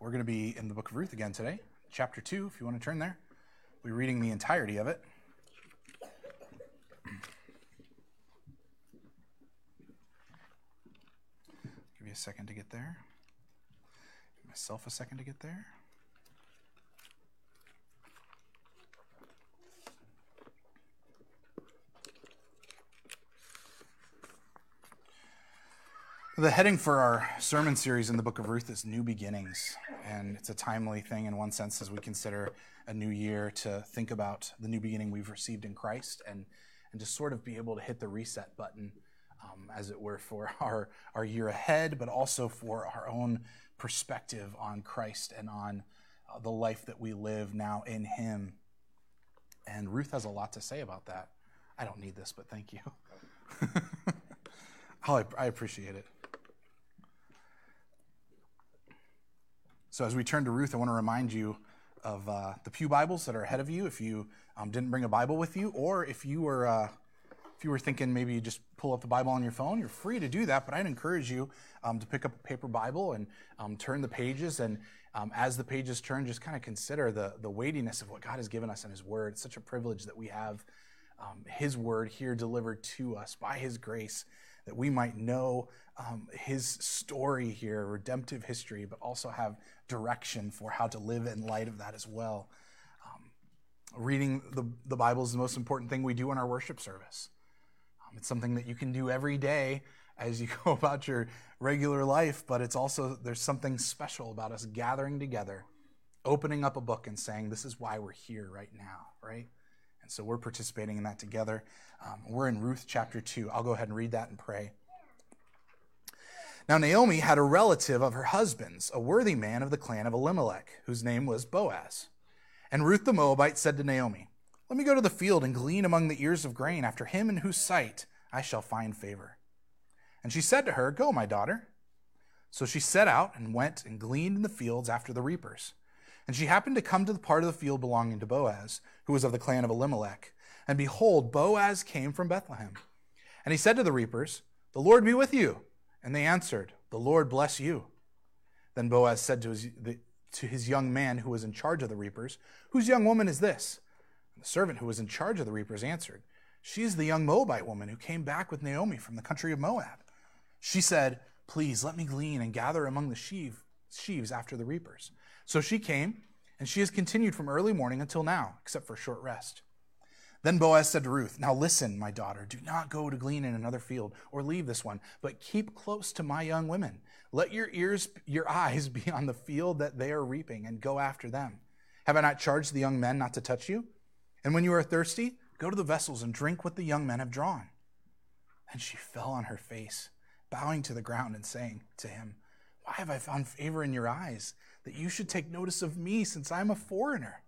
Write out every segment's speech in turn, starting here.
We're going to be in the book of Ruth again today, chapter 2, if you want to turn there. We're reading the entirety of it. Give you a second to get there. Give myself a second to get there. The heading for our sermon series in the book of Ruth is New Beginnings. And it's a timely thing in one sense as we consider a new year to think about the new beginning we've received in Christ and, and to sort of be able to hit the reset button, um, as it were, for our, our year ahead, but also for our own perspective on Christ and on uh, the life that we live now in Him. And Ruth has a lot to say about that. I don't need this, but thank you. oh, I appreciate it. So, as we turn to Ruth, I want to remind you of uh, the Pew Bibles that are ahead of you. If you um, didn't bring a Bible with you, or if you were uh, if you were thinking maybe you just pull up the Bible on your phone, you're free to do that. But I'd encourage you um, to pick up a paper Bible and um, turn the pages. And um, as the pages turn, just kind of consider the the weightiness of what God has given us in His Word. It's such a privilege that we have um, His Word here delivered to us by His grace that we might know um, his story here, redemptive history, but also have direction for how to live in light of that as well. Um, reading the, the Bible is the most important thing we do in our worship service. Um, it's something that you can do every day as you go about your regular life, but it's also, there's something special about us gathering together, opening up a book and saying, This is why we're here right now, right? And so we're participating in that together. Um, we're in Ruth chapter 2. I'll go ahead and read that and pray. Now, Naomi had a relative of her husband's, a worthy man of the clan of Elimelech, whose name was Boaz. And Ruth the Moabite said to Naomi, Let me go to the field and glean among the ears of grain after him in whose sight I shall find favor. And she said to her, Go, my daughter. So she set out and went and gleaned in the fields after the reapers. And she happened to come to the part of the field belonging to Boaz, who was of the clan of Elimelech. And behold, Boaz came from Bethlehem. And he said to the reapers, The Lord be with you. And they answered, The Lord bless you. Then Boaz said to his, the, to his young man who was in charge of the reapers, Whose young woman is this? And the servant who was in charge of the reapers answered, She is the young Moabite woman who came back with Naomi from the country of Moab. She said, Please let me glean and gather among the sheaf, sheaves after the reapers. So she came, and she has continued from early morning until now, except for a short rest. Then Boaz said to Ruth, Now listen, my daughter, do not go to glean in another field or leave this one, but keep close to my young women. Let your ears, your eyes be on the field that they are reaping and go after them. Have I not charged the young men not to touch you? And when you are thirsty, go to the vessels and drink what the young men have drawn. And she fell on her face, bowing to the ground and saying to him, Why have I found favor in your eyes? that you should take notice of me, since I am a foreigner.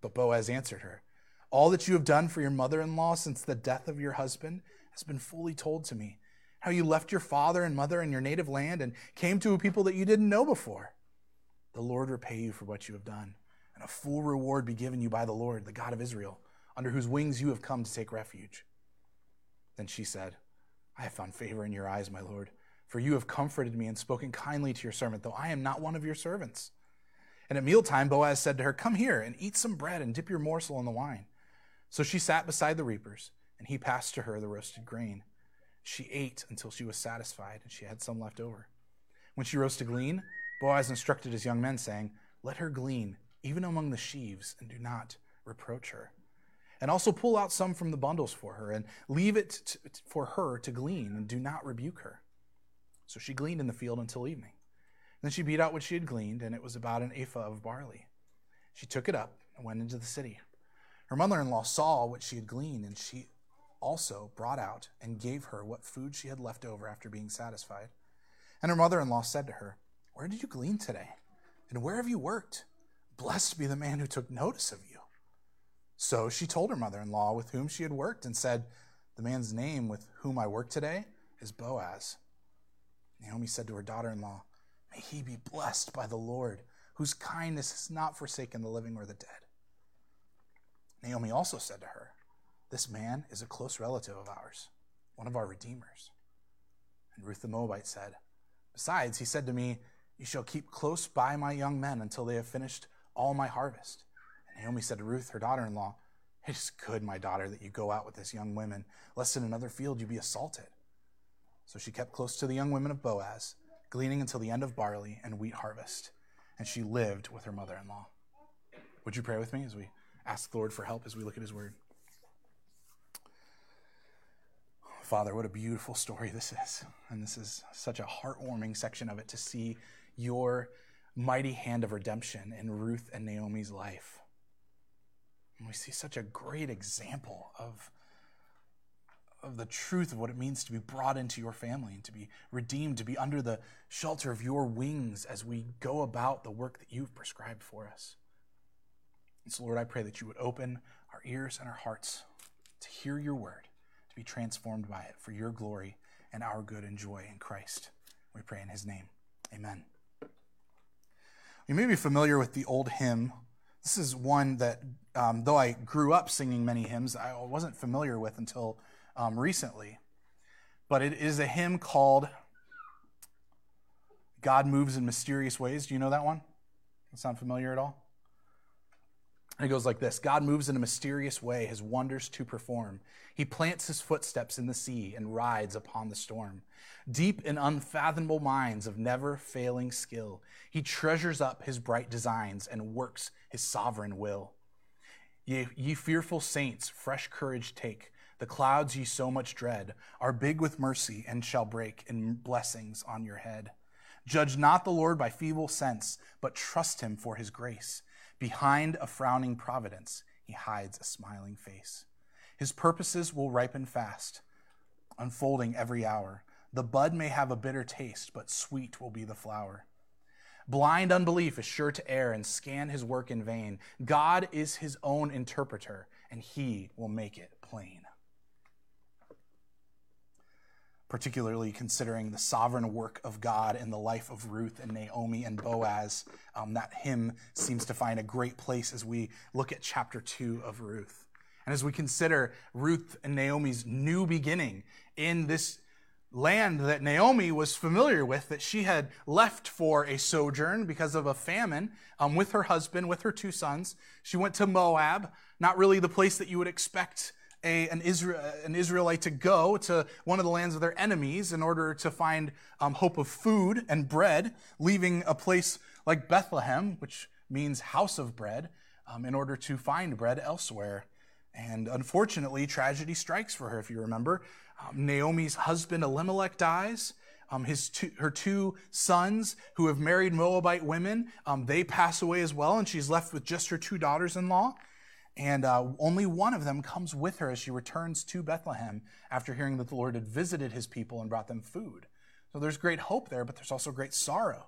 But Boaz answered her, All that you have done for your mother in law since the death of your husband has been fully told to me. How you left your father and mother in your native land and came to a people that you didn't know before. The Lord repay you for what you have done, and a full reward be given you by the Lord, the God of Israel, under whose wings you have come to take refuge. Then she said, I have found favor in your eyes, my Lord for you have comforted me and spoken kindly to your servant, though I am not one of your servants. And at mealtime, Boaz said to her, Come here and eat some bread and dip your morsel in the wine. So she sat beside the reapers, and he passed to her the roasted grain. She ate until she was satisfied, and she had some left over. When she rose to glean, Boaz instructed his young men, saying, Let her glean, even among the sheaves, and do not reproach her. And also pull out some from the bundles for her, and leave it to, for her to glean, and do not rebuke her. So she gleaned in the field until evening. Then she beat out what she had gleaned, and it was about an ephah of barley. She took it up and went into the city. Her mother in law saw what she had gleaned, and she also brought out and gave her what food she had left over after being satisfied. And her mother in law said to her, Where did you glean today? And where have you worked? Blessed be the man who took notice of you. So she told her mother in law with whom she had worked and said, The man's name with whom I work today is Boaz. Naomi said to her daughter in law, May he be blessed by the Lord, whose kindness has not forsaken the living or the dead. Naomi also said to her, This man is a close relative of ours, one of our redeemers. And Ruth the Moabite said, Besides, he said to me, You shall keep close by my young men until they have finished all my harvest. And Naomi said to Ruth, her daughter in law, It is good, my daughter, that you go out with this young woman, lest in another field you be assaulted. So she kept close to the young women of Boaz, gleaning until the end of barley and wheat harvest. And she lived with her mother in law. Would you pray with me as we ask the Lord for help as we look at his word? Father, what a beautiful story this is. And this is such a heartwarming section of it to see your mighty hand of redemption in Ruth and Naomi's life. And we see such a great example of, of the truth of what it means to be brought into your family and to be redeemed, to be under the shelter of your wings as we go about the work that you've prescribed for us. And so, Lord, I pray that you would open our ears and our hearts to hear your word to be transformed by it for your glory and our good and joy in Christ. We pray in his name. Amen. You may be familiar with the old hymn. This is one that, um, though I grew up singing many hymns, I wasn't familiar with until um, recently. But it is a hymn called God Moves in Mysterious Ways. Do you know that one? That sound familiar at all? And it goes like this God moves in a mysterious way, his wonders to perform. He plants his footsteps in the sea and rides upon the storm. Deep in unfathomable minds of never failing skill, he treasures up his bright designs and works his sovereign will. Ye, ye fearful saints, fresh courage take. The clouds ye so much dread are big with mercy and shall break in blessings on your head. Judge not the Lord by feeble sense, but trust him for his grace. Behind a frowning providence, he hides a smiling face. His purposes will ripen fast, unfolding every hour. The bud may have a bitter taste, but sweet will be the flower. Blind unbelief is sure to err and scan his work in vain. God is his own interpreter, and he will make it plain particularly considering the sovereign work of God in the life of Ruth and Naomi and Boaz. Um, that hymn seems to find a great place as we look at chapter 2 of Ruth. And as we consider Ruth and Naomi's new beginning in this land that Naomi was familiar with, that she had left for a sojourn because of a famine um, with her husband, with her two sons. She went to Moab, not really the place that you would expect a, an, Israel, an, Israelite to go to one of the lands of their enemies in order to find um, hope of food and bread, leaving a place like Bethlehem, which means house of bread, um, in order to find bread elsewhere. And unfortunately, tragedy strikes for her, if you remember. Um, Naomi's husband Elimelech dies. Um, his two, her two sons, who have married Moabite women, um, they pass away as well, and she's left with just her two daughters in law. And uh, only one of them comes with her as she returns to Bethlehem after hearing that the Lord had visited his people and brought them food. So there's great hope there, but there's also great sorrow.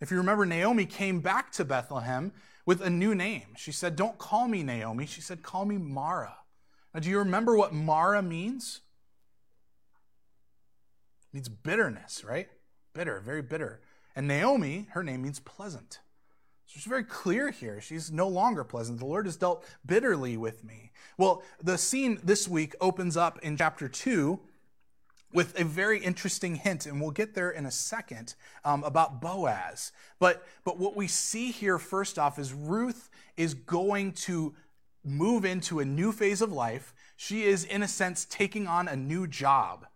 If you remember, Naomi came back to Bethlehem with a new name. She said, Don't call me Naomi. She said, Call me Mara. Now, do you remember what Mara means? It means bitterness, right? Bitter, very bitter. And Naomi, her name means pleasant. She's very clear here. She's no longer pleasant. The Lord has dealt bitterly with me. Well, the scene this week opens up in chapter 2 with a very interesting hint, and we'll get there in a second, um, about Boaz. But, but what we see here, first off, is Ruth is going to move into a new phase of life. She is, in a sense, taking on a new job.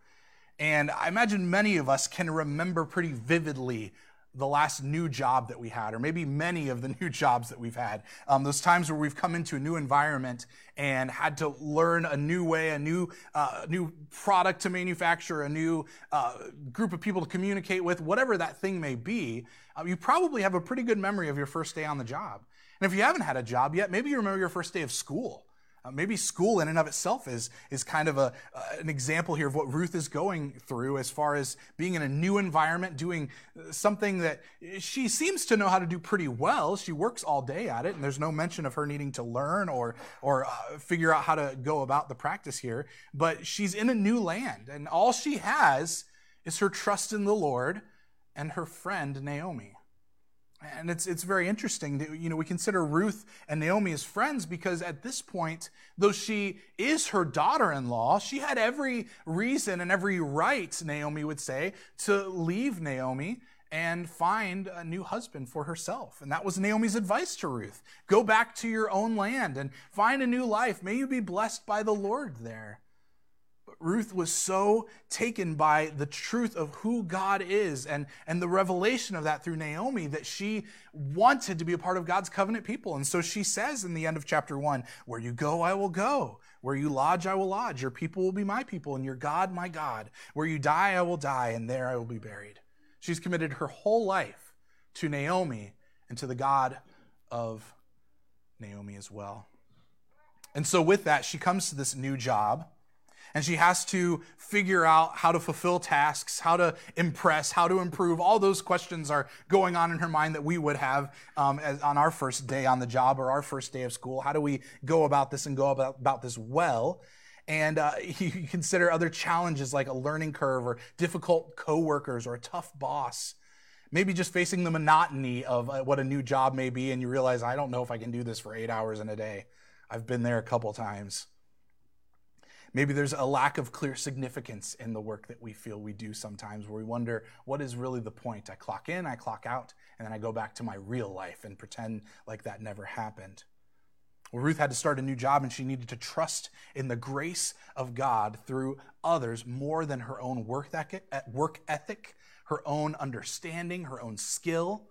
And I imagine many of us can remember pretty vividly the last new job that we had, or maybe many of the new jobs that we've had. Um, those times where we've come into a new environment and had to learn a new way, a new uh, new product to manufacture, a new uh, group of people to communicate with, whatever that thing may be. Uh, you probably have a pretty good memory of your first day on the job. And if you haven't had a job yet, maybe you remember your first day of school. Uh, maybe school in and of itself is, is kind of a, uh, an example here of what Ruth is going through as far as being in a new environment, doing uh, something that she seems to know how to do pretty well. She works all day at it, and there's no mention of her needing to learn or, or uh, figure out how to go about the practice here. But she's in a new land, and all she has is her trust in the Lord and her friend Naomi. And it's, it's very interesting. That, you know, we consider Ruth and Naomi as friends because at this point, though she is her daughter in law, she had every reason and every right, Naomi would say, to leave Naomi and find a new husband for herself. And that was Naomi's advice to Ruth. Go back to your own land and find a new life. May you be blessed by the Lord there. Ruth was so taken by the truth of who God is and, and the revelation of that through Naomi that she wanted to be a part of God's covenant people. And so she says in the end of chapter one, Where you go, I will go. Where you lodge, I will lodge. Your people will be my people, and your God, my God. Where you die, I will die, and there I will be buried. She's committed her whole life to Naomi and to the God of Naomi as well. And so, with that, she comes to this new job and she has to figure out how to fulfill tasks, how to impress, how to improve. All those questions are going on in her mind that we would have um, as, on our first day on the job or our first day of school. How do we go about this and go about, about this well? And uh, you consider other challenges like a learning curve or difficult coworkers or a tough boss. Maybe just facing the monotony of uh, what a new job may be, and you realize, I don't know if I can do this for eight hours in a day. I've been there a couple times. Maybe there's a lack of clear significance in the work that we feel we do sometimes, where we wonder, what is really the point? I clock in, I clock out, and then I go back to my real life and pretend like that never happened. Well, Ruth had to start a new job and she needed to trust in the grace of God through others more than her own work ethic, her own understanding, her own skill.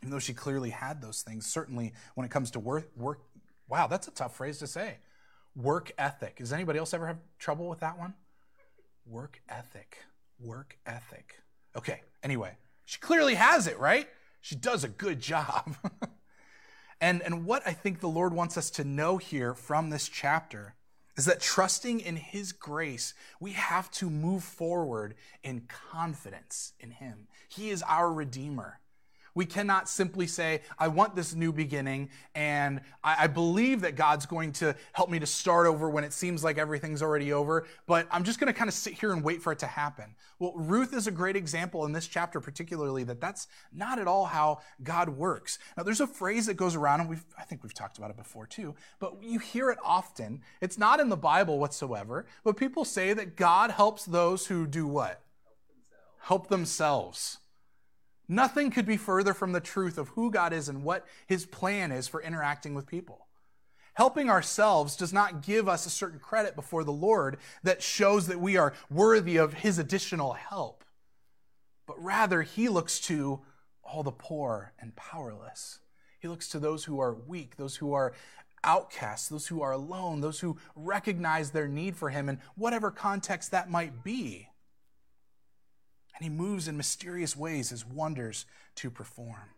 Even though she clearly had those things, certainly when it comes to work, work wow, that's a tough phrase to say. Work ethic. Does anybody else ever have trouble with that one? Work ethic. Work ethic. Okay, anyway, she clearly has it, right? She does a good job. And, and what I think the Lord wants us to know here from this chapter is that trusting in His grace, we have to move forward in confidence in Him. He is our Redeemer. We cannot simply say, I want this new beginning, and I, I, believe that God's going to help me to start over when it seems like everything's already over, but I'm just going to kind of sit here and wait for it to happen. Well, Ruth is a great example in this chapter, particularly, that that's not at all how God works. Now, there's a phrase that goes around, and we've, I think we've talked about it before too, but you hear it often. It's not in the Bible whatsoever, but people say that God helps those who do what? Help themselves. Help themselves. Nothing could be further from the truth of who God is and what his plan is for interacting with people. Helping ourselves does not give us a certain credit before the Lord that shows that we are worthy of his additional help. But rather, he looks to all the poor and powerless. He looks to those who are weak, those who are outcasts, those who are alone, those who recognize their need for him in whatever context that might be and he moves in mysterious ways his wonders to perform.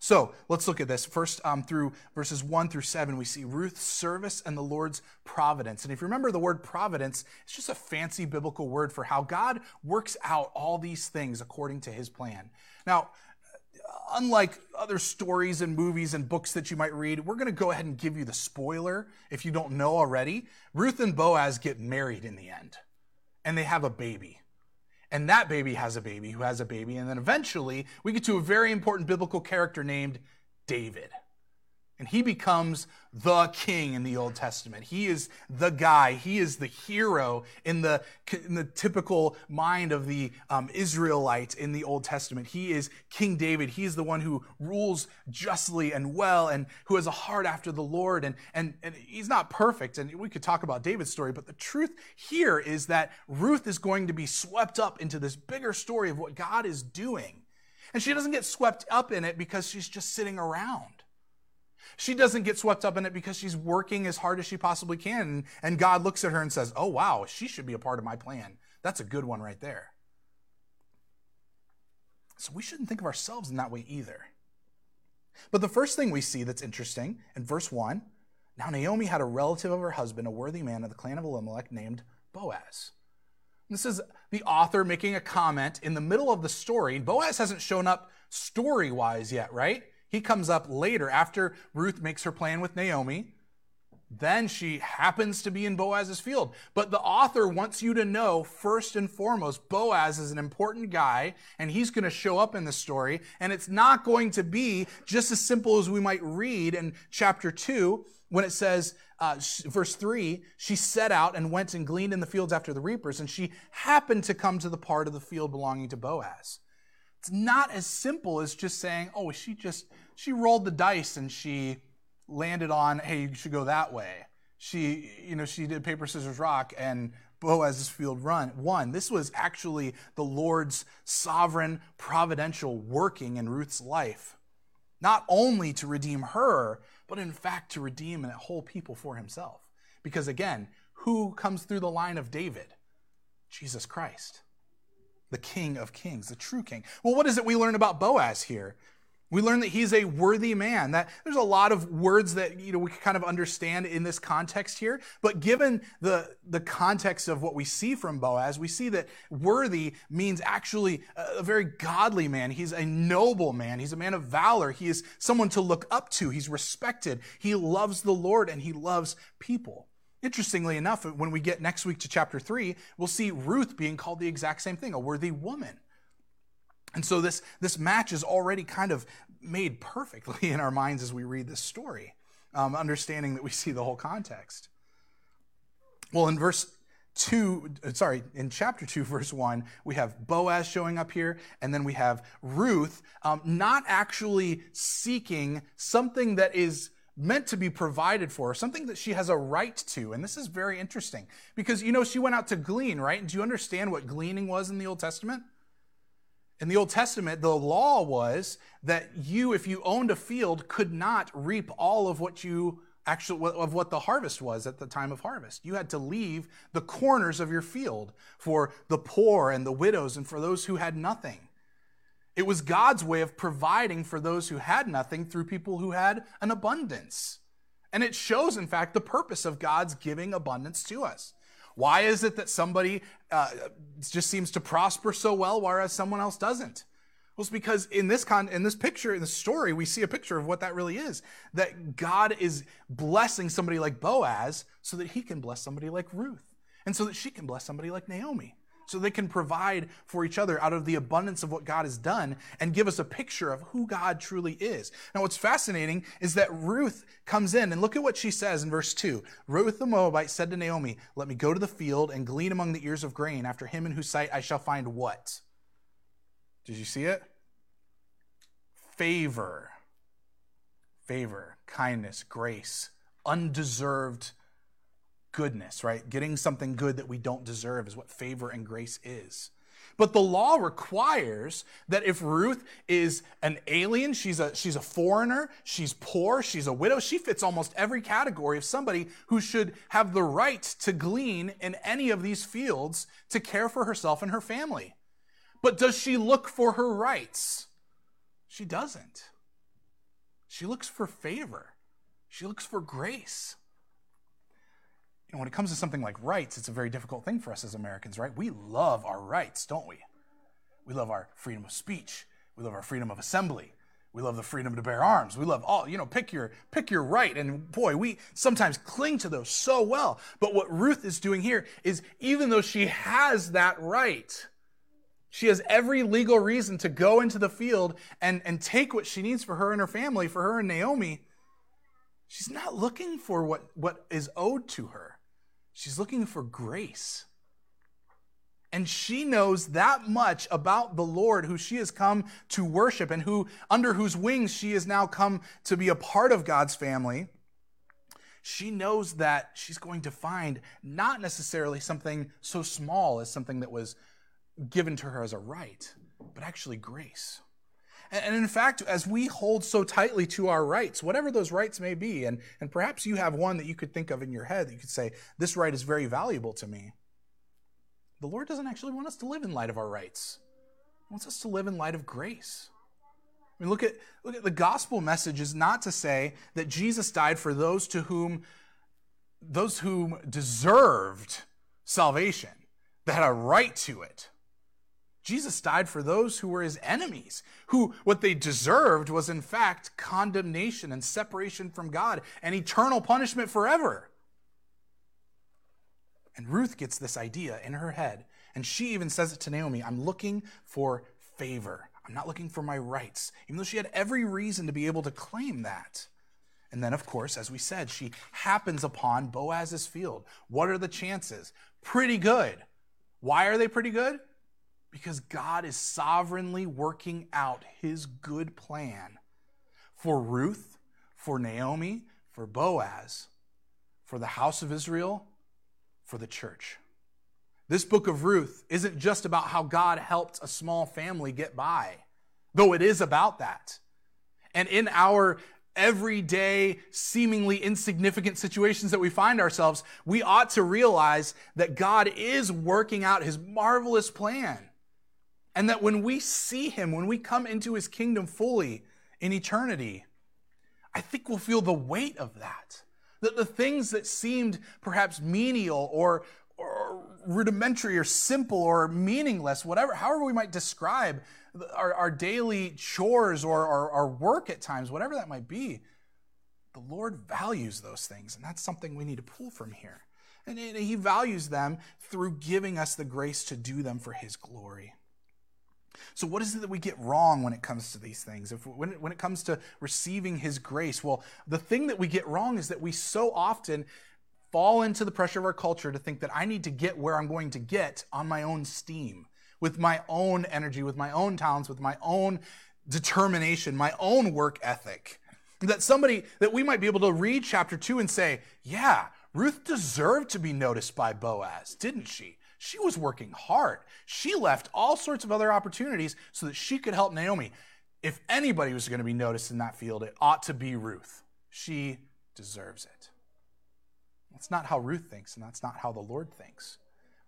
So let's look at this. First, um, through verses 1 through 7, we see Ruth's service and the Lord's providence. And if you remember the word providence, it's just a fancy biblical word for how God works out all these things according to his plan. Now, unlike other stories and movies and books that you might read, we're going to go ahead and give you the spoiler if you don't know already. Ruth and Boaz get married in the end, and they have a baby and that baby has a baby who has a baby. And then eventually we get to a very important biblical character named David. And he becomes the king in the Old Testament. He is the guy. He is the hero in the, in the typical mind of the um, Israelite in the Old Testament. He is King David. He is the one who rules justly and well and who has a heart after the Lord. And, and, and he's not perfect. And we could talk about David's story, but the truth here is that Ruth is going to be swept up into this bigger story of what God is doing. And she doesn't get swept up in it because she's just sitting around. She doesn't get swept up in it because she's working as hard as she possibly can. And God looks at her and says, Oh, wow, she should be a part of my plan. That's a good one right there. So we shouldn't think of ourselves in that way either. But the first thing we see that's interesting in verse 1 now Naomi had a relative of her husband, a worthy man of the clan of Elimelech named Boaz. This is the author making a comment in the middle of the story. Boaz hasn't shown up story wise yet, right? He comes up later after Ruth makes her plan with Naomi. Then she happens to be in Boaz's field. But the author wants you to know, first and foremost, Boaz is an important guy, and he's going to show up in the story. And it's not going to be just as simple as we might read in chapter 2 when it says, uh, verse 3, she set out and went and gleaned in the fields after the reapers, and she happened to come to the part of the field belonging to Boaz. It's not as simple as just saying, oh, she just, she rolled the dice and she landed on, hey, you should go that way. She, you know, she did paper, scissors, rock, and Boaz's field run won. This was actually the Lord's sovereign, providential working in Ruth's life. Not only to redeem her, but in fact to redeem a whole people for himself. Because again, who comes through the line of David? Jesus Christ, the King of Kings, the true King. Well, what is it we learn about Boaz here? We learn that he's a worthy man. That there's a lot of words that you know we kind of understand in this context here, but given the the context of what we see from Boaz, we see that worthy means actually a, a very godly man. He's a noble man. He's a man of valor. He is someone to look up to. He's respected. He loves the Lord and he loves people. Interestingly enough, when we get next week to chapter 3, we'll see Ruth being called the exact same thing, a worthy woman. And so this, this match is already kind of made perfectly in our minds as we read this story, um, understanding that we see the whole context. Well, in verse 2, sorry, in chapter 2, verse 1, we have Boaz showing up here, and then we have Ruth um, not actually seeking something that is meant to be provided for, something that she has a right to. And this is very interesting because, you know, she went out to glean, right? And do you understand what gleaning was in the Old Testament? In the Old Testament, the law was that you, if you owned a field, could not reap all of what you actually of what the harvest was at the time of harvest. You had to leave the corners of your field for the poor and the widows and for those who had nothing. It was God's way of providing for those who had nothing through people who had an abundance. And it shows, in fact, the purpose of God's giving abundance to us. Why is it that somebody uh, just seems to prosper so well, whereas someone else doesn't? Well, it's because in this con- in this picture, in the story, we see a picture of what that really is. That God is blessing somebody like Boaz so that he can bless somebody like Ruth, and so that she can bless somebody like Naomi so they can provide for each other out of the abundance of what God has done and give us a picture of who God truly is. Now, what's fascinating is that Ruth comes in and look at what she says in verse 2. Ruth the Moabite said to Naomi, Let me go to the field and glean among the ears of grain. After him in whose sight I shall find what? Did you see it? Favor. Favor, kindness, grace, undeserved goodness, right? Getting something good that we don't deserve is what favor and grace is. But the law requires that if Ruth is an alien, she's a, she's a foreigner, she's poor, she's a widow, she fits almost every category of somebody who should have the right to glean in any of these fields to care for herself and her family. But does she look for her rights? She doesn't. She looks for favor, she looks for grace know, when it comes to something like rights, it's a very difficult thing for us as Americans, right? We love our rights, don't we? We love our freedom of speech. We love our freedom of assembly. We love the freedom to bear arms. We love all, you know, pick your pick your right. And boy, we sometimes cling to those so well. But what Ruth is doing here is even though she has that right, she has every legal reason to go into the field and, and take what she needs for her and her family, for her and Naomi. She's not looking for what, what is owed to her. She's looking for grace. And she knows that much about the Lord who she has come to worship and who under whose wings she has now come to be a part of God's family. She knows that she's going to find not necessarily something so small as something that was given to her as a right, but actually grace. And in fact, as we hold so tightly to our rights, whatever those rights may be, and, and perhaps you have one that you could think of in your head that you could say, this right is very valuable to me. The Lord doesn't actually want us to live in light of our rights. He wants us to live in light of grace. I mean, look at, look at the gospel message is not to say that Jesus died for those to whom, those whom deserved salvation, that had a right to it. Jesus died for those who were his enemies, who what they deserved was in fact condemnation and separation from God and eternal punishment forever. And Ruth gets this idea in her head, and she even says it to Naomi I'm looking for favor. I'm not looking for my rights, even though she had every reason to be able to claim that. And then, of course, as we said, she happens upon Boaz's field. What are the chances? Pretty good. Why are they pretty good? Because God is sovereignly working out his good plan for Ruth, for Naomi, for Boaz, for the house of Israel, for the church. This book of Ruth isn't just about how God helped a small family get by, though it is about that. And in our everyday, seemingly insignificant situations that we find ourselves, we ought to realize that God is working out his marvelous plan. And that when we see him, when we come into his kingdom fully in eternity, I think we'll feel the weight of that. That the things that seemed perhaps menial or, or rudimentary or simple or meaningless, whatever, however we might describe our, our daily chores or our, our work at times, whatever that might be, the Lord values those things. And that's something we need to pull from here. And He values them through giving us the grace to do them for His glory. So, what is it that we get wrong when it comes to these things? If, when, it, when it comes to receiving His grace? Well, the thing that we get wrong is that we so often fall into the pressure of our culture to think that I need to get where I'm going to get on my own steam, with my own energy, with my own talents, with my own determination, my own work ethic. That somebody, that we might be able to read chapter two and say, yeah, Ruth deserved to be noticed by Boaz, didn't she? She was working hard. She left all sorts of other opportunities so that she could help Naomi. If anybody was going to be noticed in that field, it ought to be Ruth. She deserves it. That's not how Ruth thinks, and that's not how the Lord thinks.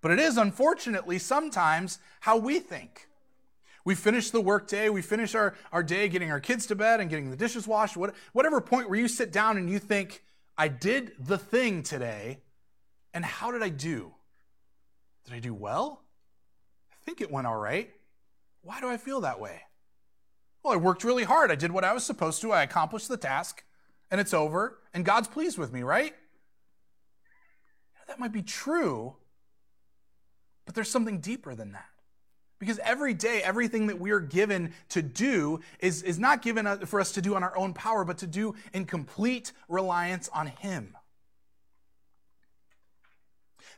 But it is, unfortunately, sometimes how we think. We finish the workday, we finish our, our day getting our kids to bed and getting the dishes washed, whatever point where you sit down and you think, I did the thing today, and how did I do? Did I do well? I think it went all right. Why do I feel that way? Well, I worked really hard. I did what I was supposed to. I accomplished the task, and it's over, and God's pleased with me, right? That might be true, but there's something deeper than that. Because every day, everything that we are given to do is, is not given uh, for us to do on our own power, but to do in complete reliance on Him.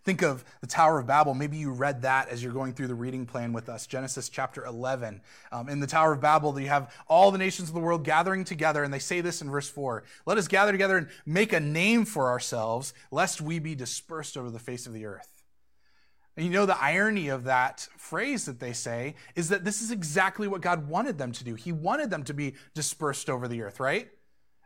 Think of the Tower of Babel. Maybe you read that as you're going through the reading plan with us, Genesis chapter 11. Um, in the Tower of Babel, you have all the nations of the world gathering together, and they say this in verse 4 Let us gather together and make a name for ourselves, lest we be dispersed over the face of the earth. And you know, the irony of that phrase that they say is that this is exactly what God wanted them to do. He wanted them to be dispersed over the earth, right?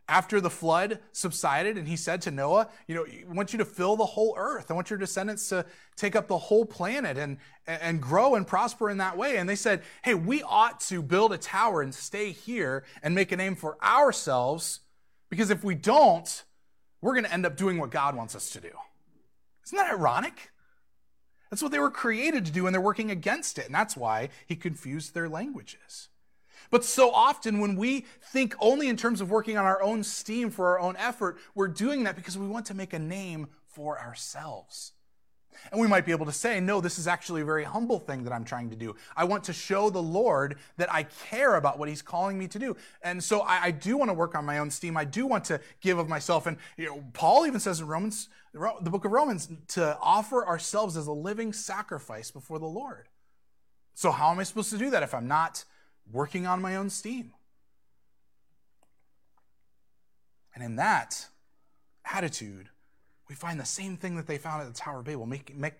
After the flood subsided, and he said to Noah, You know, I want you to fill the whole earth. I want your descendants to take up the whole planet and, and grow and prosper in that way. And they said, Hey, we ought to build a tower and stay here and make a name for ourselves, because if we don't, we're going to end up doing what God wants us to do. Isn't that ironic? That's what they were created to do, and they're working against it. And that's why he confused their languages. But so often, when we think only in terms of working on our own steam for our own effort, we're doing that because we want to make a name for ourselves. And we might be able to say, no, this is actually a very humble thing that I'm trying to do. I want to show the Lord that I care about what He's calling me to do. And so I, I do want to work on my own steam. I do want to give of myself. And you know, Paul even says in Romans, the book of Romans, to offer ourselves as a living sacrifice before the Lord. So how am I supposed to do that if I'm not working on my own steam? And in that attitude, we find the same thing that they found at the Tower of Babel, make, make,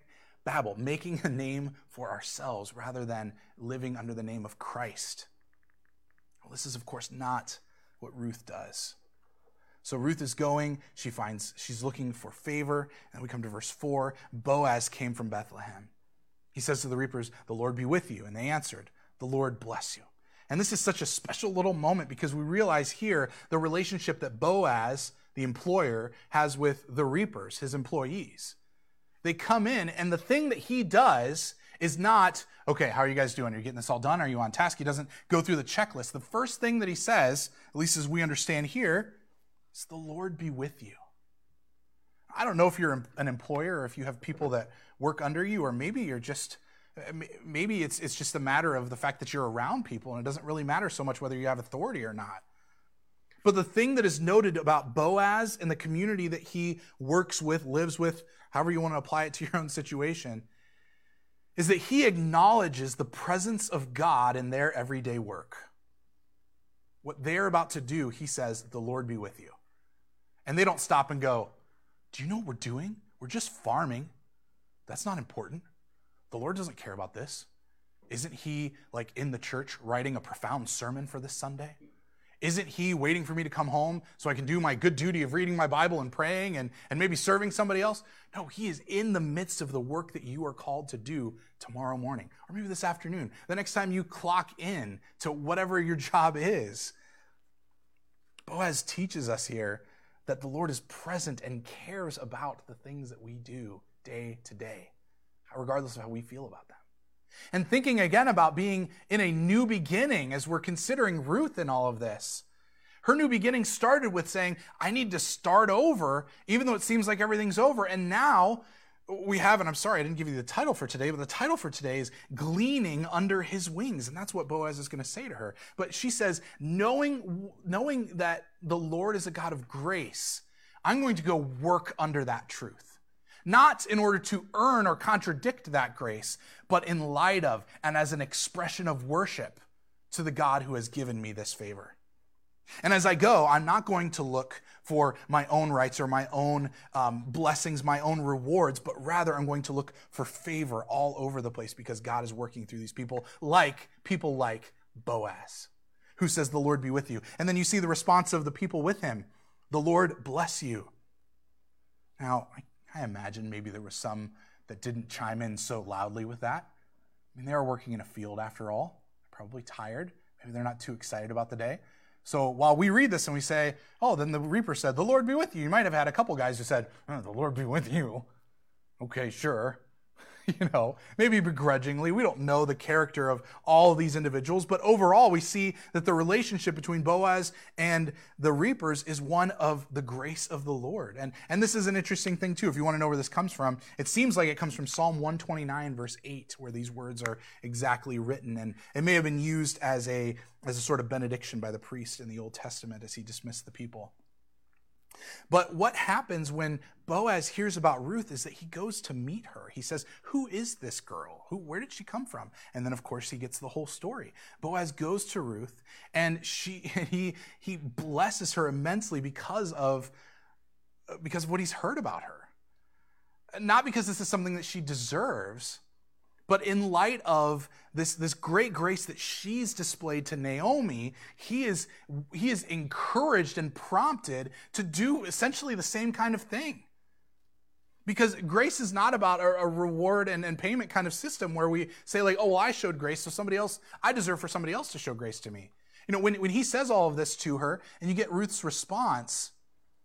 Babel, making a name for ourselves rather than living under the name of Christ. Well, this is, of course, not what Ruth does. So Ruth is going, she finds, she's looking for favor, and we come to verse 4. Boaz came from Bethlehem. He says to the reapers, The Lord be with you. And they answered, The Lord bless you. And this is such a special little moment because we realize here the relationship that Boaz the employer has with the reapers, his employees. They come in, and the thing that he does is not, okay, how are you guys doing? Are you getting this all done? Are you on task? He doesn't go through the checklist. The first thing that he says, at least as we understand here, is the Lord be with you. I don't know if you're an employer or if you have people that work under you, or maybe you're just maybe it's it's just a matter of the fact that you're around people and it doesn't really matter so much whether you have authority or not. But the thing that is noted about Boaz and the community that he works with, lives with, however you want to apply it to your own situation, is that he acknowledges the presence of God in their everyday work. What they're about to do, he says, the Lord be with you. And they don't stop and go, Do you know what we're doing? We're just farming. That's not important. The Lord doesn't care about this. Isn't he like in the church writing a profound sermon for this Sunday? Isn't he waiting for me to come home so I can do my good duty of reading my Bible and praying and, and maybe serving somebody else? No, he is in the midst of the work that you are called to do tomorrow morning or maybe this afternoon. The next time you clock in to whatever your job is. Boaz teaches us here that the Lord is present and cares about the things that we do day to day, regardless of how we feel about them. And thinking again about being in a new beginning as we're considering Ruth in all of this. Her new beginning started with saying, I need to start over, even though it seems like everything's over. And now we have, and I'm sorry, I didn't give you the title for today, but the title for today is Gleaning Under His Wings. And that's what Boaz is going to say to her. But she says, knowing, knowing that the Lord is a God of grace, I'm going to go work under that truth. Not in order to earn or contradict that grace, but in light of and as an expression of worship to the God who has given me this favor. And as I go, I'm not going to look for my own rights or my own um, blessings, my own rewards, but rather I'm going to look for favor all over the place because God is working through these people, like people like Boaz, who says, The Lord be with you. And then you see the response of the people with him The Lord bless you. Now, I, I imagine maybe there was some that didn't chime in so loudly with that. I mean, they are working in a field after all, probably tired. Maybe they're not too excited about the day. So while we read this and we say, oh, then the reaper said, the Lord be with you. You might have had a couple guys who said, oh, the Lord be with you. Okay, sure. you know, maybe begrudgingly. We don't know the character of all of these individuals, but overall, we see that the relationship between Boaz and the reapers is one of the grace of the Lord. And, and this is an interesting thing, too. If you want to know where this comes from, it seems like it comes from Psalm 129, verse 8, where these words are exactly written. And it may have been used as a, as a sort of benediction by the priest in the Old Testament as he dismissed the people. But what happens when Boaz hears about Ruth is that he goes to meet her. He says, Who is this girl? Who, where did she come from? And then, of course, he gets the whole story. Boaz goes to Ruth and she, he, he blesses her immensely because of, because of what he's heard about her. Not because this is something that she deserves, but in light of this, this great grace that she's displayed to Naomi, he is, he is encouraged and prompted to do essentially the same kind of thing. Because grace is not about a, a reward and, and, payment kind of system where we say, like, oh, well, I showed grace, so somebody else, I deserve for somebody else to show grace to me. You know, when, when he says all of this to her, and you get Ruth's response,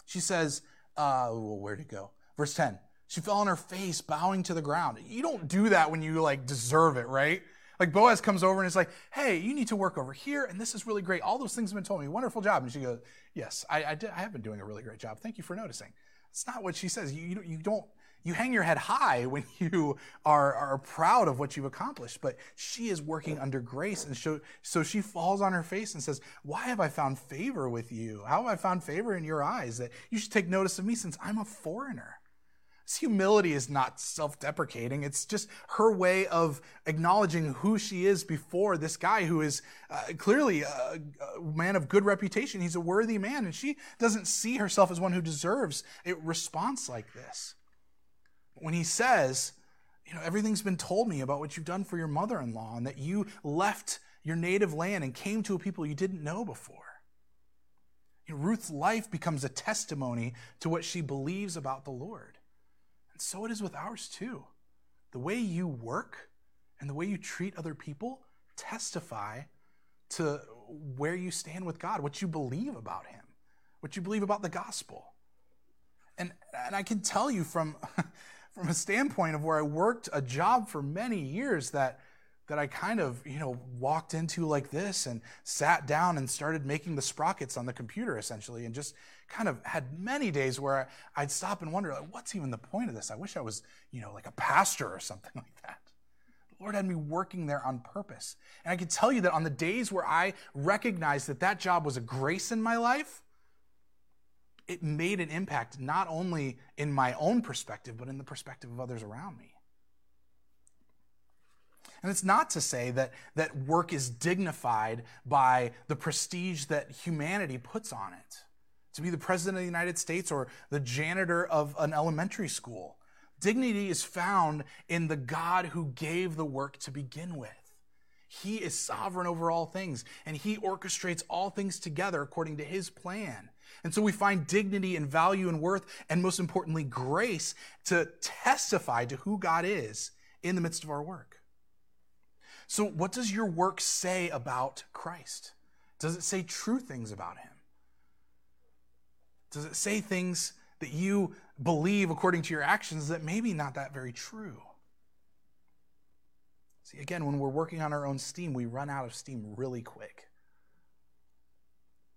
she says, uh, well, where'd it go? Verse 10 she fell on her face, bowing to the ground. You don't do that when you like deserve it, right? Like Boaz comes over and is like, hey, you need to work over here, and this is really great. All those things have been told me. Wonderful job. And she goes, yes, I, I, did, I have been doing a really great job. Thank you for noticing. It's not what she says. You, you, you don't, you hang your head high when you are, are proud of what you've accomplished, but she is working under grace. And so, so she falls on her face and says, Why have I found favor with you? How have I found favor in your eyes that you should take notice of me since I'm a foreigner? Humility is not self deprecating. It's just her way of acknowledging who she is before this guy who is uh, clearly a, a, man of good reputation. He's a worthy man, and she doesn't see herself as one who deserves a response like this. When he says, You know, everything's been told me about what you've done for your mother in law, and that you left your native land and came to a people you didn't know before. Ruth's life becomes a testimony to what she believes about the Lord. And so it is with ours too. The way you work and the way you treat other people testify to where you stand with God, what you believe about Him, what you believe about the gospel. And, and I can tell you from, from a standpoint of where I worked a job for many years that that I kind of, you know, walked into like this and sat down and started making the sprockets on the computer essentially and just kind of had many days where I'd stop and wonder, like, what's even the point of this? I wish I was, you know, like a pastor or something like that. The Lord had me working there on purpose. And I can tell you that on the days where I recognized that that job was a grace in my life, it made an impact not only in my own perspective, but in the perspective of others around me. And it's not to say that, that work is dignified by the prestige that humanity puts on it. To be the president of the United States or the janitor of an elementary school. Dignity is found in the God who gave the work to begin with. He is sovereign over all things, and He orchestrates all things together according to His plan. And so we find dignity and value and worth, and most importantly, grace to testify to who God is in the midst of our work. So, what does your work say about Christ? Does it say true things about Him? Does it say things that you believe according to your actions that maybe not that very true? See, again, when we're working on our own steam, we run out of steam really quick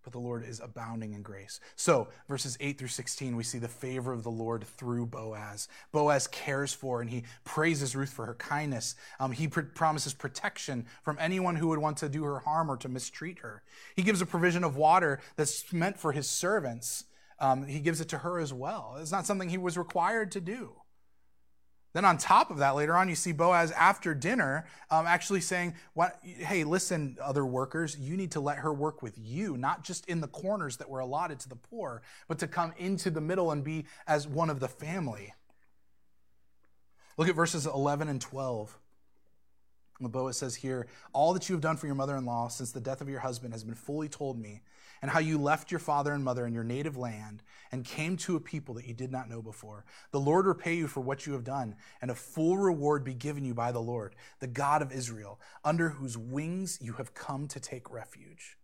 but the Lord is abounding in grace. So, verses 8 through 16, we see the favor of the Lord through Boaz. Boaz cares for and he praises Ruth for her kindness. Um, he pr- promises protection from anyone who would want to do her harm or to mistreat her. He gives a provision of water that's meant for his servants. Um, he gives it to her as well. It's not something he was required to do. Then, on top of that, later on, you see Boaz after dinner um, actually saying, what, Hey, listen, other workers, you need to let her work with you, not just in the corners that were allotted to the poor, but to come into the middle and be as one of the family. Look at verses 11 and 12. Boaz says here, All that you have done for your mother in law since the death of your husband has been fully told me, and how you left your father and mother in your native land and came to a people that you did not know before. The Lord repay you for what you have done, and a full reward be given you by the Lord, the God of Israel, under whose wings you have come to take refuge.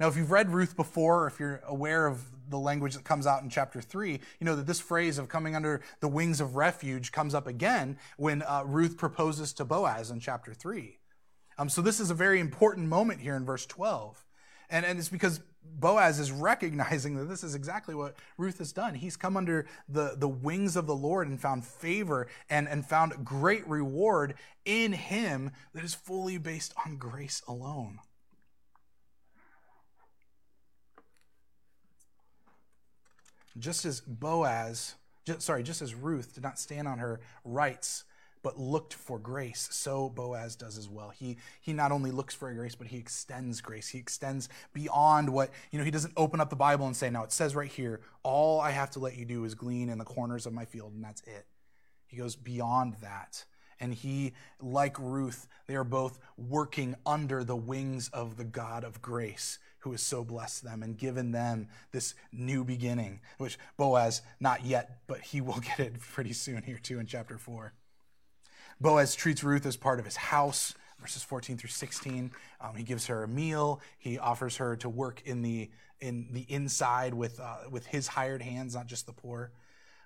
Now, if you've read Ruth before, or if you're aware of the language that comes out in chapter 3, you know that this phrase of coming under the wings of refuge comes up again when uh, Ruth proposes to Boaz in chapter 3. Um, so, this is a very important moment here in verse 12. And, and it's because Boaz is recognizing that this is exactly what Ruth has done. He's come under the, the wings of the Lord and found favor and, and found great reward in him that is fully based on grace alone. Just as Boaz, just, sorry, just as Ruth did not stand on her rights but looked for grace. So Boaz does as well. He, he not only looks for grace, but he extends grace. He extends beyond what, you know, he doesn't open up the Bible and say, now it says right here, all I have to let you do is glean in the corners of my field, and that's it. He goes beyond that. And he, like Ruth, they are both working under the wings of the God of grace who has so blessed them and given them this new beginning, which Boaz, not yet, but he will get it pretty soon here too in chapter 4. Boaz treats Ruth as part of his house, verses 14 through 16. Um, he gives her a meal. He offers her to work in the in the inside with uh, with his hired hands, not just the poor.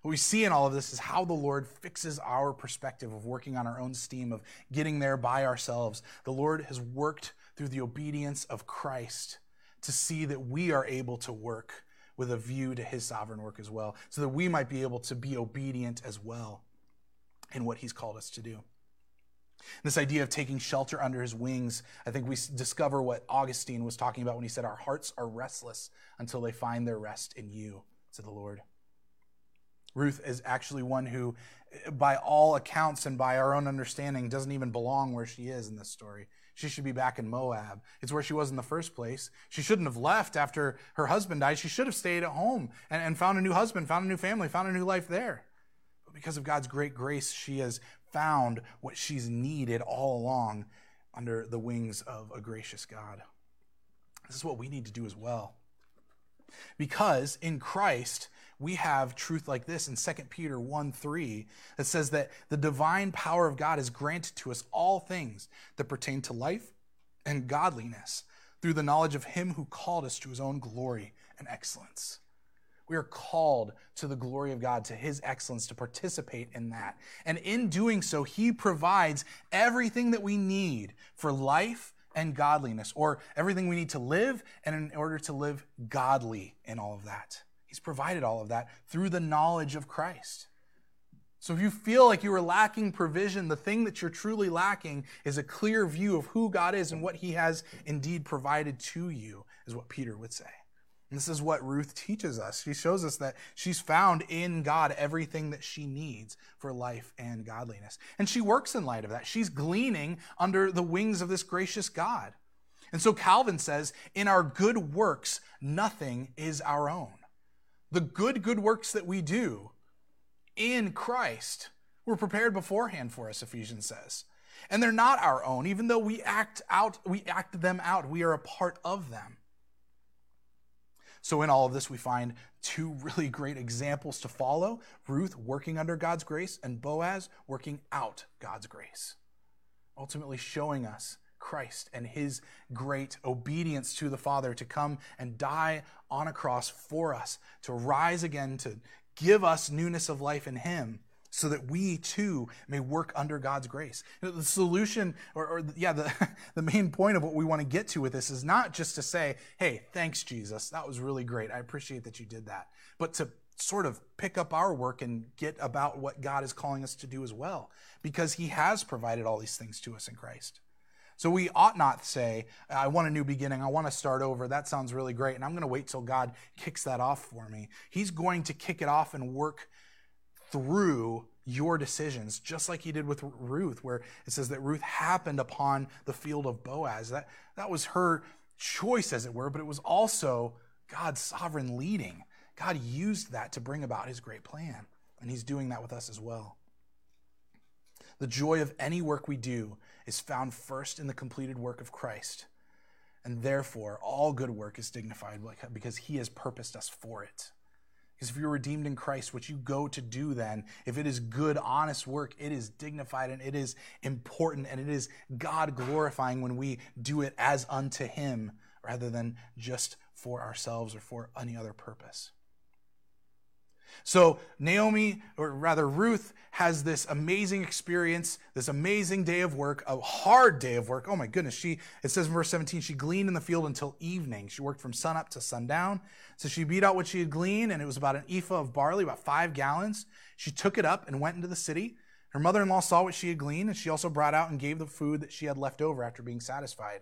What we see in all of this is how the Lord fixes our perspective of working on our own steam, of getting there by ourselves. The Lord has worked through the obedience of Christ to see that we are able to work with a view to his sovereign work as well, so that we might be able to be obedient as well in what he's called us to do. This idea of taking shelter under his wings, I think we discover what Augustine was talking about when he said, Our hearts are restless until they find their rest in you, said the Lord. Ruth is actually one who, by all accounts and by our own understanding, doesn't even belong where she is in this story. She should be back in Moab. It's where she was in the first place. She shouldn't have left after her husband died. She should have stayed at home and, and found a new husband, found a new family, found a new life there. But because of God's great grace, she has found what she's needed all along under the wings of a gracious God. This is what we need to do as well. Because in Christ, we have truth like this in 2 Peter 1 3 that says that the divine power of God is granted to us all things that pertain to life and godliness through the knowledge of Him who called us to His own glory and excellence. We are called to the glory of God, to His excellence, to participate in that. And in doing so, He provides everything that we need for life and godliness, or everything we need to live, and in order to live godly in all of that. He's provided all of that through the knowledge of Christ. So if you feel like you are lacking provision, the thing that you're truly lacking is a clear view of who God is and what He has indeed provided to you, is what Peter would say. This is what Ruth teaches us. She shows us that she's found in God everything that she needs for life and godliness. And she works in light of that. She's gleaning under the wings of this gracious God. And so Calvin says, in our good works, nothing is our own. The good, good works that we do in Christ were prepared beforehand for us, Ephesians says. And they're not our own, even though we act out, we act them out. We are a part of them. So, in all of this, we find two really great examples to follow. Ruth working under God's grace, and Boaz working out God's grace, ultimately showing us Christ and his great obedience to the Father to come and die on a cross for us, to rise again, to give us newness of life in him so that we too may work under God's grace. The solution, or, or, yeah, the, the main point of what we want to get to with this is not just to say, hey, thanks, Jesus. That was really great. I appreciate that you did that. But to sort of pick up our work and get about what God is calling us to do as well, because He has provided all these things to us in Christ. So we ought not say, I want a new beginning. I want to start over. That sounds really great. And I'm going to wait till God kicks that off for me. He's going to kick it off and work through your decisions, just like he did with Ruth, where it says that Ruth happened upon the field of Boaz. That, that was her choice, as it were, but it was also God's sovereign leading. God used that to bring about his great plan, and he's doing that with us as well. The joy of any work we do is found first in the completed work of Christ. And therefore, all good work is dignified because he has purposed us for it. Because if you're redeemed in Christ, what you go to do then, if it is good, honest work, it is dignified and it is important and it is God glorifying when we do it as unto Him rather than just for ourselves or for any other purpose. So Naomi, or rather Ruth, has this amazing experience, this amazing day of work, a hard day of work. Oh my goodness. She, it says in verse 17, she gleaned in the field until evening. She worked from sunup to sundown. So she beat out what she had gleaned, and it was about an ephah of barley, about five gallons. She took it up and went into the city. Her mother in law saw what she had gleaned, and she also brought out and gave the food that she had left over after being satisfied.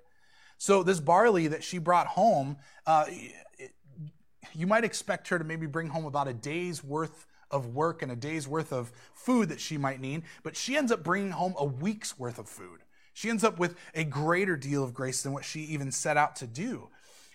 So this barley that she brought home, uh, you might expect her to maybe bring home about a day's worth of work and a day's worth of food that she might need, but she ends up bringing home a week's worth of food. She ends up with a greater deal of grace than what she even set out to do.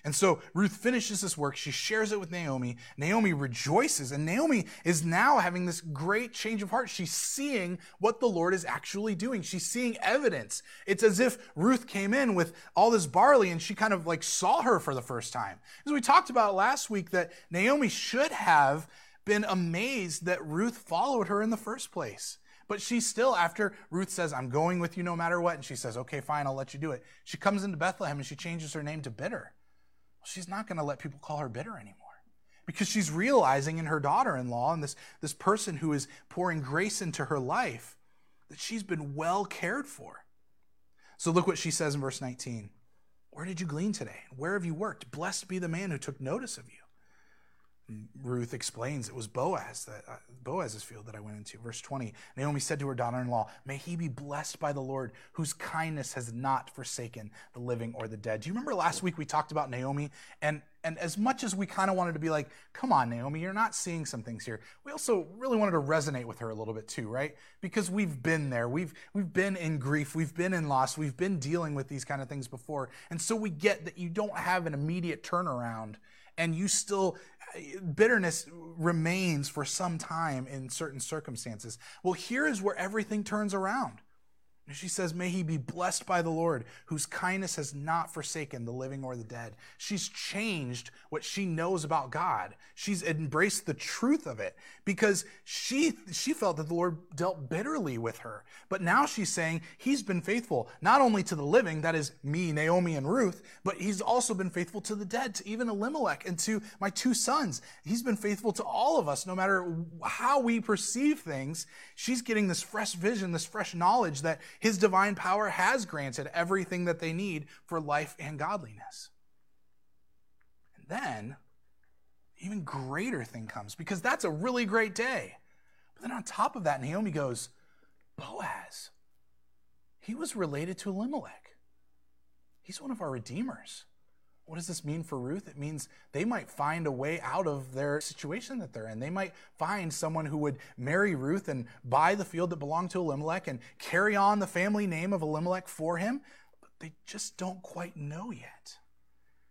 And so Ruth finishes this work. She shares it with Naomi. Naomi rejoices, and Naomi is now having this great change of heart. She's seeing what the Lord is actually doing. She's seeing evidence. It's as if Ruth came in with all this barley and she kind of like saw her for the first time. As we talked about last week, that Naomi should have been amazed that Ruth followed her in the first place. But she still, after Ruth says, I'm going with you no matter what, and she says, okay, fine, I'll let you do it. She comes into Bethlehem and she changes her name to Bitter she's not going to let people call her bitter anymore because she's realizing in her daughter in law and this, this person who is pouring grace into her life that she's been well cared for. So look what she says in verse 19 Where did you glean today? Where have you worked? Blessed be the man who took notice of you. Ruth explains it was Boaz that uh, Boaz's field that I went into. Verse 20. Naomi said to her daughter-in-law, "May he be blessed by the Lord, whose kindness has not forsaken the living or the dead." Do you remember last week we talked about Naomi and and as much as we kind of wanted to be like, "Come on, Naomi, you're not seeing some things here." We also really wanted to resonate with her a little bit too, right? Because we've been there. We've we've been in grief, we've been in loss, we've been dealing with these kind of things before. And so we get that you don't have an immediate turnaround and you still bitterness remains for some time in certain circumstances. Well, here is where everything turns around. She says, May he be blessed by the Lord, whose kindness has not forsaken the living or the dead. She's changed what she knows about God. She's embraced the truth of it because she, she felt that the Lord dealt bitterly with her. But now she's saying he's been faithful, not only to the living, that is me, Naomi, and Ruth, but he's also been faithful to the dead, to even Elimelech and to my two sons. He's been faithful to all of us, no matter how we perceive things. She's getting this fresh vision, this fresh knowledge that his divine power has granted everything that they need for life and godliness. And then, even greater thing comes because that's a really great day. But then on top of that, Naomi goes, Boaz, he was related to Elimelech. He's one of our redeemers. What does this mean for Ruth? It means they might find a way out of their situation that they're in. They might find someone who would marry Ruth and buy the field that belonged to Elimelech and carry on the family name of Elimelech for him, but they just don't quite know yet.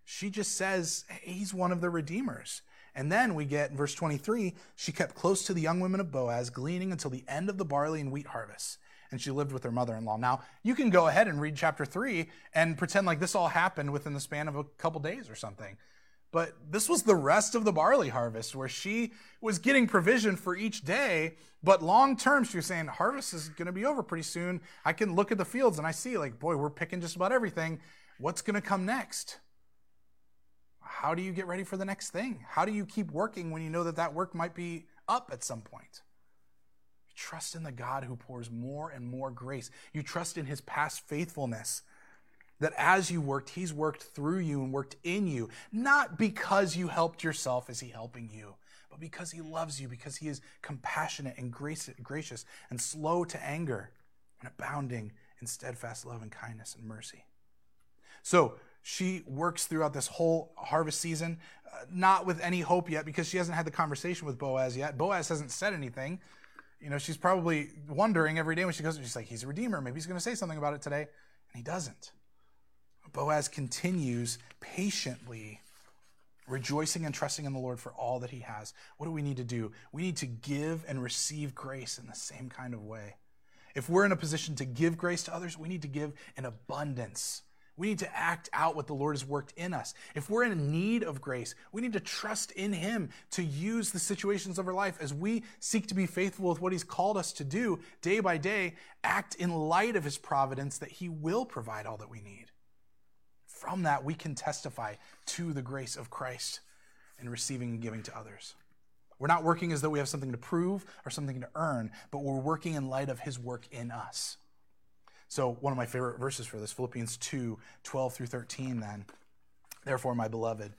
She just says he's one of the redeemers. And then we get in verse 23 she kept close to the young women of Boaz, gleaning until the end of the barley and wheat harvest and she lived with her mother in law. Now, you can go ahead and read chapter 3 and pretend like this all happened within the span of a couple days or something. But this was the rest of the barley harvest where she was getting provision for each day. But long term, she was saying, harvest is going to be over pretty soon. I can look at the fields and I see, like, boy, we're picking just about everything. What's going to come next? How do you get ready for the next thing? How do you keep working when you know that that work might be up at some point? Trust in the God who pours more and more grace. You trust in his past faithfulness. That as you worked, he's worked through you and worked in you, not because you helped yourself as he helping you, but because he loves you, because he is compassionate and gracious and slow to anger and abounding in steadfast love and kindness and mercy. So she works throughout this whole harvest season, uh, not with any hope yet because she hasn't had the conversation with Boaz yet. Boaz hasn't said anything you know, she's probably wondering every day when she goes, she's like, he's a redeemer. Maybe he's going to say something about it today. And he doesn't. Boaz continues patiently rejoicing and trusting in the Lord for all that he has. What do we need to do? We need to give and receive grace in the same kind of way. If we're in a position to give grace to others, we need to give in abundance. We need to act out what the Lord has worked in us. If we're in need of grace, we need to trust in Him to use the situations of our life as we seek to be faithful with what He's called us to do day by day, act in light of His providence that He will provide all that we need. From that, we can testify to the grace of Christ in receiving and giving to others. We're not working as though we have something to prove or something to earn, but we're working in light of His work in us. So, one of my favorite verses for this, Philippians 2 12 through 13, then. Therefore, my beloved,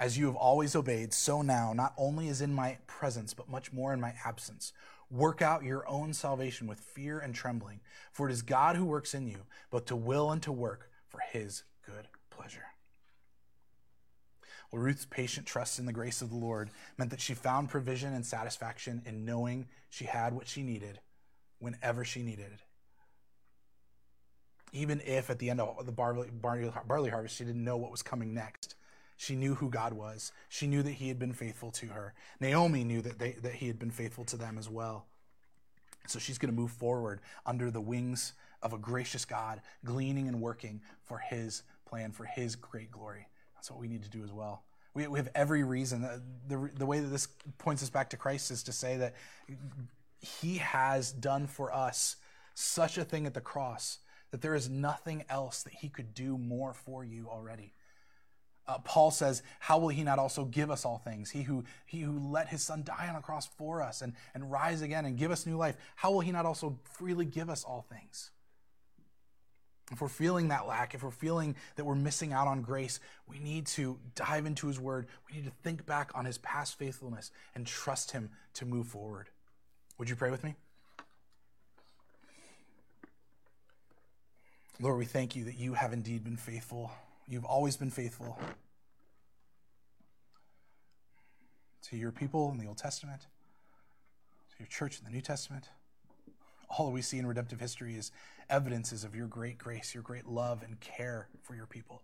as you have always obeyed, so now, not only is in my presence, but much more in my absence. Work out your own salvation with fear and trembling, for it is God who works in you, both to will and to work for his good pleasure. Well, Ruth's patient trust in the grace of the Lord meant that she found provision and satisfaction in knowing she had what she needed whenever she needed it even if at the end of the barley, barley, barley harvest she didn't know what was coming next. She knew who God was. She knew that he had been faithful to her. Naomi knew that, they, that he had been faithful to them as well. So she's going to move forward under the wings of a gracious God, gleaning and working for his plan, for his great glory. That's what we need to do as well. We, we have every reason. The, the, the way that this points us back to Christ is to say that he has done for us such a thing at the cross that there is nothing else that he could do more for you already. Uh, Paul says, How will he not also give us all things? He who, he who let his son die on a cross for us and, and rise again and give us new life, how will he not also freely give us all things? If we're feeling that lack, if we're feeling that we're missing out on grace, we need to dive into his word. We need to think back on his past faithfulness and trust him to move forward. Would you pray with me? Lord, we thank you that you have indeed been faithful. You've always been faithful to your people in the Old Testament, to your church in the New Testament. All that we see in redemptive history is evidences of your great grace, your great love and care for your people.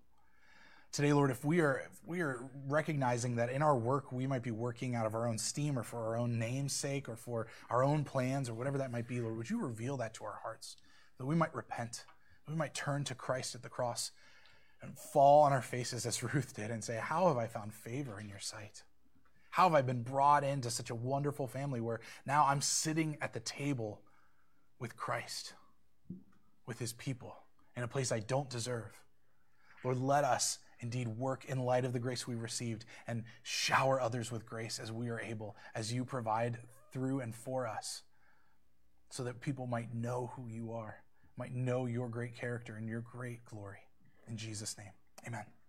Today, Lord, if we are if we are recognizing that in our work we might be working out of our own steam or for our own name's sake or for our own plans or whatever that might be, Lord, would you reveal that to our hearts that we might repent? We might turn to Christ at the cross and fall on our faces as Ruth did and say, How have I found favor in your sight? How have I been brought into such a wonderful family where now I'm sitting at the table with Christ, with his people, in a place I don't deserve? Lord, let us indeed work in light of the grace we received and shower others with grace as we are able, as you provide through and for us, so that people might know who you are might know your great character and your great glory. In Jesus' name, amen.